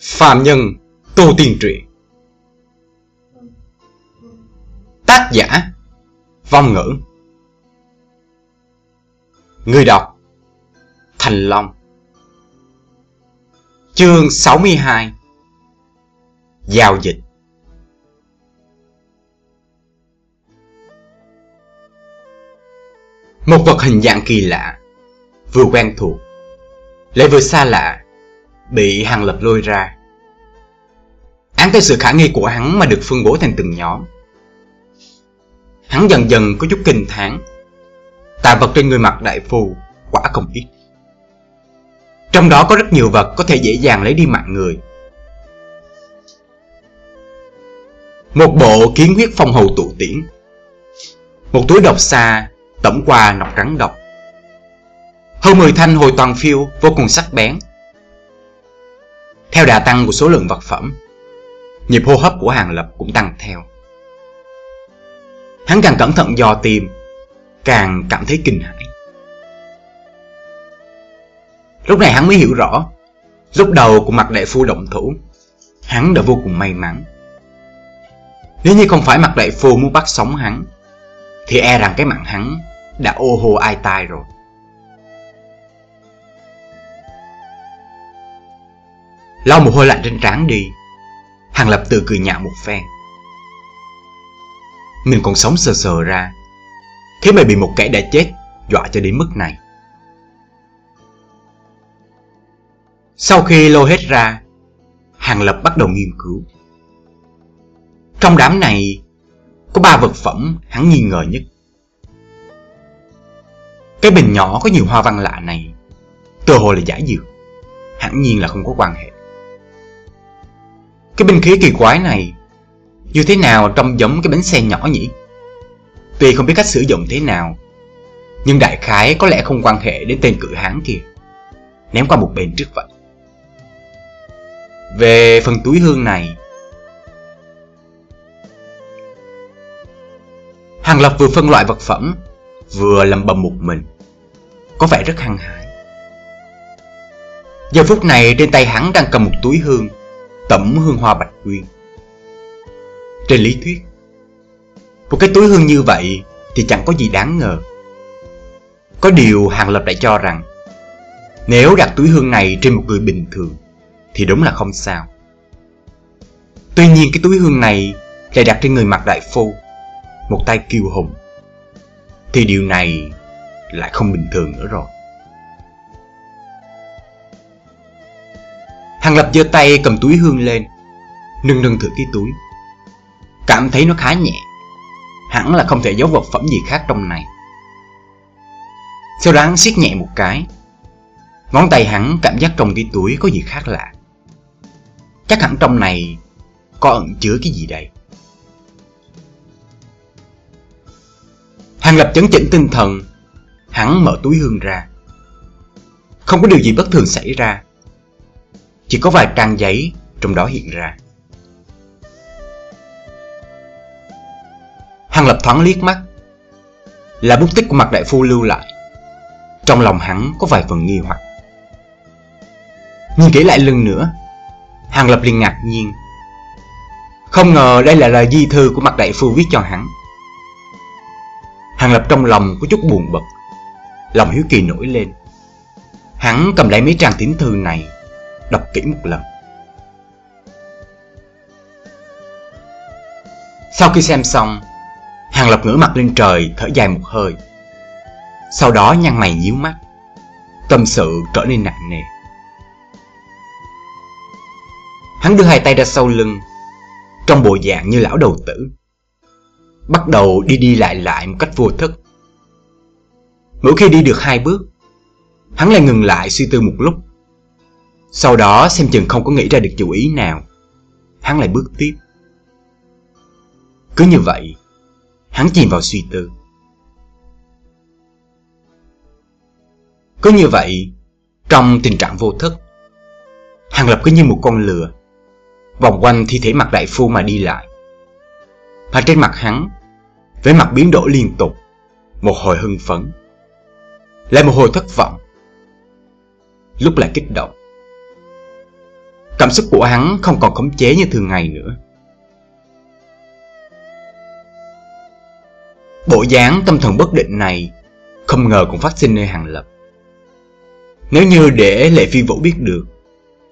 Phạm Nhân Tô Tiên Truyện. Tác giả Vong Ngữ. Người đọc Thành Long. Chương 62 Giao dịch. Một vật hình dạng kỳ lạ, Vừa quen thuộc, Lại vừa xa lạ. Bị Hàng Lập lôi ra. Án tới sự khả nghi của hắn mà được phân bố thành từng nhóm. Hắn dần dần có chút kinh thán. Tà vật trên người mặt đại phù quả không ít. Trong đó có rất nhiều vật có thể dễ dàng lấy đi mạng người. Một bộ kiến huyết phong hầu tụ tiễn. Một túi độc xa tẩm qua nọc rắn độc. Hơn 10 thanh hồi toàn phiêu vô cùng sắc bén. Theo đà tăng của số lượng vật phẩm, Nhịp hô hấp của Hàng Lập cũng tăng theo. Hắn càng cẩn thận dò tìm, Càng cảm thấy kinh hãi. Lúc này hắn mới hiểu rõ, Lúc đầu của mặt đại phu động thủ, Hắn đã vô cùng may mắn. Nếu như không phải mặt đại phu muốn bắt sống hắn, Thì e rằng cái mạng hắn đã ô hô ai tai rồi. Lau mồ hôi lạnh trên trán đi. Hàng Lập tự cười nhạo một phen. Mình còn sống sờ sờ ra. Thế mà bị một kẻ đã chết, Dọa cho đến mức này. Sau khi lôi hết ra, Hàng Lập bắt đầu nghiên cứu. Trong đám này, Có ba vật phẩm hắn nghi ngờ nhất. Cái bình nhỏ có nhiều hoa văn lạ này, Tựa hồ là giả dược. Hẳn nhiên là không có quan hệ cái binh khí kỳ quái này Như thế nào trông giống cái bánh xe nhỏ nhỉ? Tuy không biết cách sử dụng thế nào, Nhưng đại khái có lẽ không quan hệ đến tên cự hán kia. Ném qua một bên trước vậy. Về phần túi hương này, Hàng Lập vừa phân loại vật phẩm, Vừa lầm bầm một mình. Có vẻ rất hăng hái. Giờ phút này trên tay hắn đang cầm một túi hương tẩm hương hoa bạch quyên. Trên lý thuyết, một cái túi hương như vậy thì chẳng có gì đáng ngờ. Có điều Hàng Lập lại cho rằng nếu đặt túi hương này trên một người bình thường thì đúng là không sao. Tuy nhiên cái túi hương này lại đặt trên người mặt đại phu, một tay kiêu hùng, thì điều này lại không bình thường nữa rồi. Hàng Lập giơ tay cầm túi hương lên. Nâng nâng thử cái túi. Cảm thấy nó khá nhẹ. Hẳn là không thể giấu vật phẩm gì khác trong này. Sau đó hắn siết nhẹ một cái. Ngón tay hắn cảm giác trong cái túi có gì khác lạ. Chắc hẳn trong này có ẩn chứa cái gì đây. Hàng Lập chấn chỉnh tinh thần. Hắn mở túi hương ra. Không có điều gì bất thường xảy ra chỉ có vài trang giấy trong đó hiện ra. Hàng Lập thoáng liếc mắt. Là bút tích của mặt đại phu lưu lại. Trong lòng hắn có vài phần nghi hoặc. Nhìn kỹ lại lưng nữa, Hàng Lập liền ngạc nhiên. Không ngờ đây là lời di thư của mặt đại phu viết cho hắn. Hàng Lập trong lòng có chút buồn bực, Lòng hiếu kỳ nổi lên. Hắn cầm lấy mấy trang tín thư này đọc kỹ một lần. Sau khi xem xong, Hàng Lập ngửa mặt lên trời thở dài một hơi. Sau đó nhăn mày nhíu mắt, tâm sự trở nên nặng nề. Hắn đưa hai tay ra sau lưng, trong bộ dạng như lão đầu tử. Bắt đầu đi đi lại lại một cách vô thức. Mỗi khi đi được hai bước, hắn lại ngừng lại suy tư một lúc sau đó xem chừng không có nghĩ ra được chủ ý nào. Hắn lại bước tiếp. Cứ như vậy, Hắn chìm vào suy tư. Cứ như vậy, Trong tình trạng vô thức, Hàng Lập cứ như một con lừa, Vòng quanh thi thể mặt đại phu mà đi lại. Và trên mặt hắn, Với mặt biến đổi liên tục, Một hồi hưng phấn, Lại một hồi thất vọng, Lúc lại kích động. Cảm xúc của hắn không còn khống chế như thường ngày nữa. Bộ dáng tâm thần bất định này không ngờ cũng phát sinh nơi hàng lập. Nếu như để Lệ Phi Vũ biết được,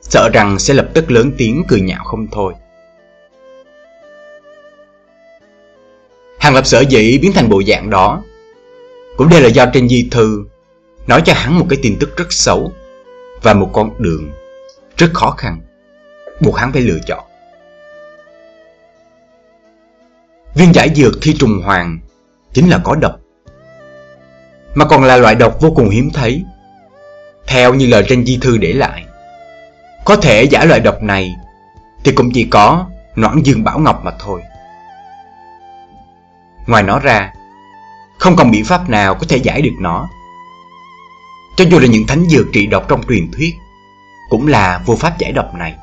sợ rằng sẽ lập tức lớn tiếng cười nhạo không thôi. Hàng lập sở dĩ biến thành bộ dạng đó, cũng đều là do trên di thư nói cho hắn một cái tin tức rất xấu và một con đường rất khó khăn, buộc hắn phải lựa chọn. Viên giải dược khi trùng hoàng chính là có độc, mà còn là loại độc vô cùng hiếm thấy. Theo như lời trên di thư để lại, có thể giải loại độc này thì cũng chỉ có Noãn Dương Bảo Ngọc mà thôi. Ngoài nó ra, không còn biện pháp nào có thể giải được nó. Cho dù là những thánh dược trị độc trong truyền thuyết, cũng là vô pháp giải độc này.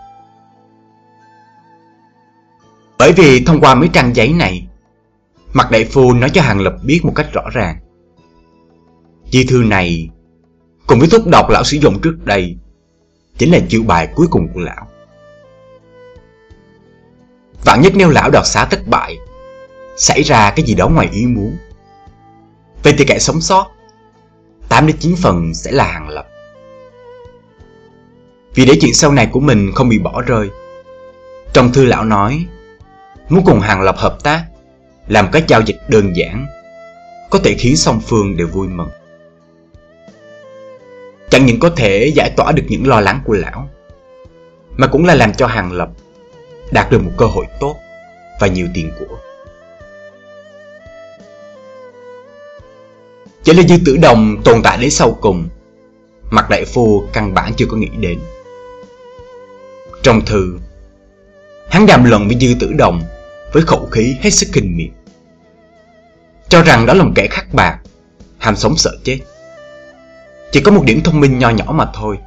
Bởi vì thông qua mấy trang giấy này, Mặt Đại Phu nói cho Hàng Lập biết một cách rõ ràng. Di thư này, cùng với thuốc độc lão sử dụng trước đây, chính là chiêu bài cuối cùng của lão. Vạn nhất nếu lão đoạt xá thất bại, xảy ra cái gì đó ngoài ý muốn. về thì kẻ sống sót, 8 đến 9 phần sẽ là Hàng Lập. Vì để chuyện sau này của mình không bị bỏ rơi, trong thư lão nói, muốn cùng Hàng Lập hợp tác, làm cái giao dịch đơn giản, có thể khiến song phương đều vui mừng. Chẳng những có thể giải tỏa được những lo lắng của lão, mà cũng là làm cho Hàng Lập đạt được một cơ hội tốt và nhiều tiền của. Chỉ là dư tử đồng tồn tại đến sau cùng, mặt đại phu căn bản chưa có nghĩ đến. Trong thư, hắn đàm luận với dư tử đồng với khẩu khí hết sức kinh miệt cho rằng đó là một kẻ khắc bạc, ham sống sợ chết. Chỉ có một điểm thông minh nho nhỏ mà thôi.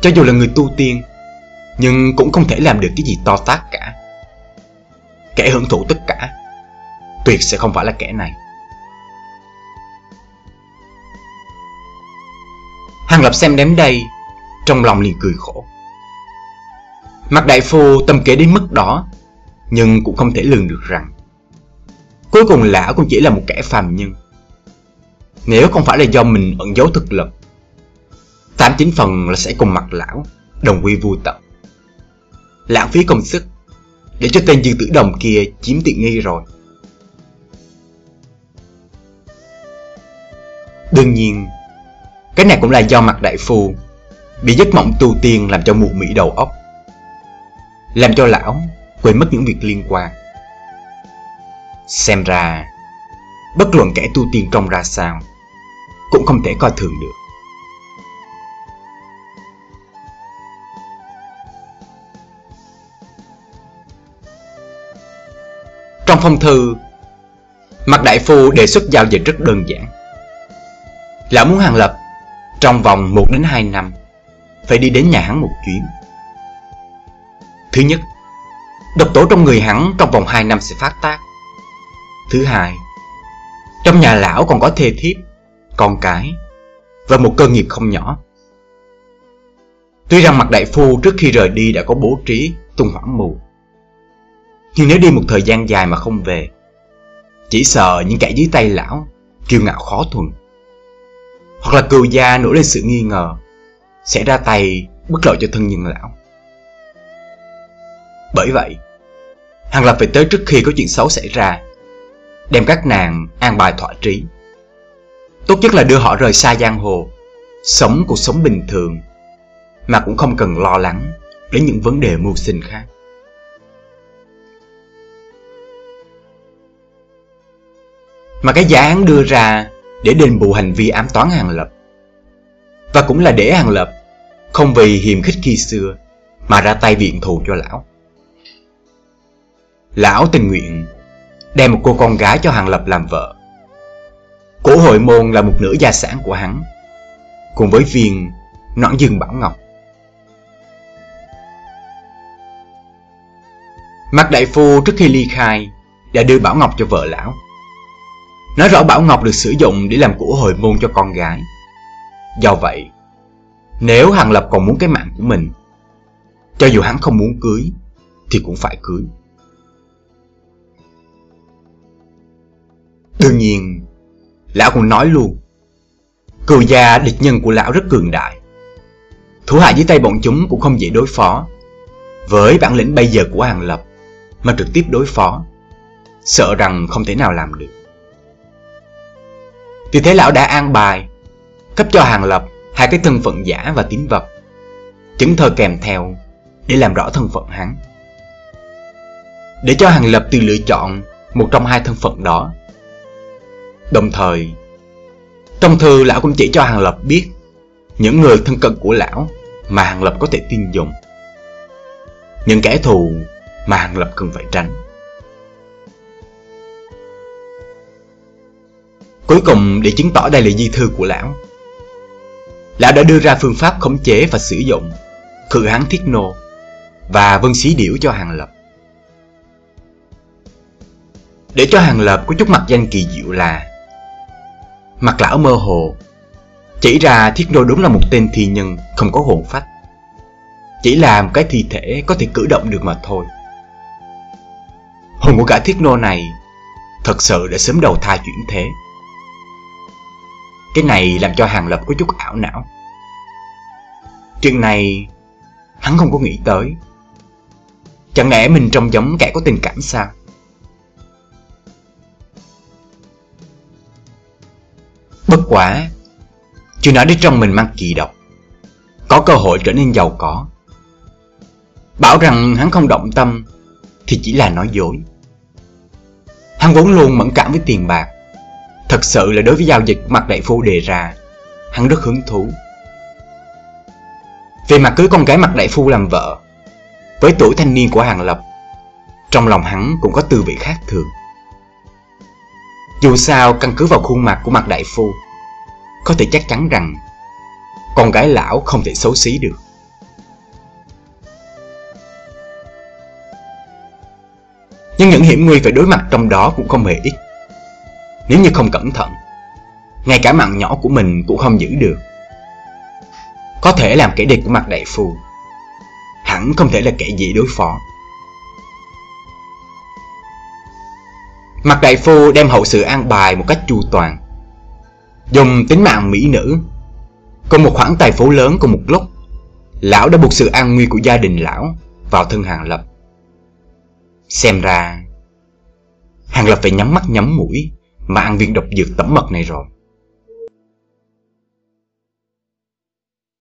Cho dù là người tu tiên, nhưng cũng không thể làm được cái gì to tác cả. Kẻ hưởng thụ tất cả, tuyệt sẽ không phải là kẻ này. Hàng Lập xem đến đây, trong lòng liền cười khổ. Mặt đại phu tâm kế đến mức đó, nhưng cũng không thể lường được rằng Cuối cùng lão cũng chỉ là một kẻ phàm nhân. Nếu không phải là do mình ẩn giấu thực lực Tám chín phần là sẽ cùng mặt lão Đồng quy vô tận. Lãng phí công sức Để cho tên dương tử đồng kia chiếm tiện nghi rồi. Đương nhiên Cái này cũng là do mặt đại phu Bị giấc mộng tu tiên làm cho mụ mị đầu óc. Làm cho lão quên mất những việc liên quan Xem ra, bất luận kẻ tu tiên trông ra sao, cũng không thể coi thường được. Trong phong thư, Mặt Đại Phu đề xuất giao dịch rất đơn giản. Lão muốn Hàng Lập trong vòng 1 đến 2 năm phải đi đến nhà hắn một chuyến. Thứ nhất, độc tố trong người hắn trong vòng 2 năm sẽ phát tác. Thứ hai, trong nhà lão còn có thê thiếp, con cái và một cơ nghiệp không nhỏ. Tuy rằng mặt đại phu trước khi rời đi đã có bố trí tung hoảng mù, nhưng nếu đi một thời gian dài mà không về, chỉ sợ những kẻ dưới tay lão kiêu ngạo khó thuần. Hoặc là cừu gia nổi lên sự nghi ngờ, sẽ ra tay bất lợi cho thân nhân lão. Bởi vậy, Hàng Lập phải tới trước khi có chuyện xấu xảy ra đem các nàng an bài thỏa trí. Tốt nhất là đưa họ rời xa giang hồ, sống cuộc sống bình thường, mà cũng không cần lo lắng đến những vấn đề mưu sinh khác. Mà cái giá án đưa ra để đền bù hành vi ám toán Hàng Lập. Và cũng là để Hàng Lập không vì hiềm khích khi xưa mà ra tay viện thù cho lão. Lão tình nguyện đem một cô con gái cho Hàng Lập làm vợ. Cổ hội môn là một nửa gia sản của hắn, cùng với viên nõn dương Bảo Ngọc. Mặt đại phu trước khi ly khai đã đưa Bảo Ngọc cho vợ lão. Nói rõ Bảo Ngọc được sử dụng để làm của hồi môn cho con gái. Do vậy, nếu Hàng Lập còn muốn cái mạng của mình, Cho dù hắn không muốn cưới Thì cũng phải cưới Đương nhiên, Lão còn nói luôn Cừu gia địch nhân của lão rất cường đại. Thủ hạ dưới tay bọn chúng cũng không dễ đối phó. Với bản lĩnh bây giờ của Hàng Lập Mà trực tiếp đối phó, Sợ rằng không thể nào làm được. Vì thế lão đã an bài, Cấp cho Hàng Lập hai cái thân phận giả và tín vật, Chứng thơ kèm theo Để làm rõ thân phận hắn. Để cho Hàng Lập tự lựa chọn Một trong hai thân phận đó Đồng thời, Trong thư lão cũng chỉ cho Hàng Lập biết Những người thân cận của lão Mà Hàng Lập có thể tin dùng. Những kẻ thù Mà Hàng Lập cần phải tránh. Cuối cùng, để chứng tỏ đây là di thư của lão Lão đã đưa ra phương pháp khống chế và sử dụng Khử hán thiết nô Và vân xí điểu cho Hàng Lập. Để cho Hàng Lập có chút mặt danh kỳ diệu là Mặt lão mơ hồ. Chỉ ra thiết nô đúng là một tên thi nhân, không có hồn phách. Chỉ là một cái thi thể có thể cử động được mà thôi. Hồn của cả thiết nô này Thật sự đã sớm đầu thai chuyển thế. Cái này làm cho Hàng Lập có chút ảo não. Chuyện này Hắn không có nghĩ tới. Chẳng lẽ mình trông giống kẻ có tình cảm sao? Bất quả Chưa nói đến trong mình mang kỳ độc. Có cơ hội trở nên giàu có. Bảo rằng hắn không động tâm, Thì chỉ là nói dối. Hắn vốn luôn mẫn cảm với tiền bạc. Thật sự là đối với giao dịch mặt đại phu đề ra, Hắn rất hứng thú. Về mặt cưới con gái mặt đại phu làm vợ, Với tuổi thanh niên của Hàng Lập, Trong lòng hắn cũng có tư vị khác thường dù sao, căn cứ vào khuôn mặt của mặt đại phu, Có thể chắc chắn rằng Con gái lão không thể xấu xí được. Nhưng những hiểm nguy phải đối mặt trong đó cũng không hề ít. Nếu như không cẩn thận, Ngay cả mạng nhỏ của mình cũng không giữ được. Có thể làm kẻ địch của mặt đại phu, Hẳn không thể là kẻ dễ đối phó. Mặt đại phu đem hậu sự an bài một cách chu toàn. Dùng tính mạng mỹ nữ, Cùng một khoản tài phú lớn cùng một lúc, Lão đã buộc sự an nguy của gia đình lão Vào thân Hàng Lập. Xem ra, Hàng Lập phải nhắm mắt nhắm mũi Mà ăn viên độc dược tẩm mật này rồi.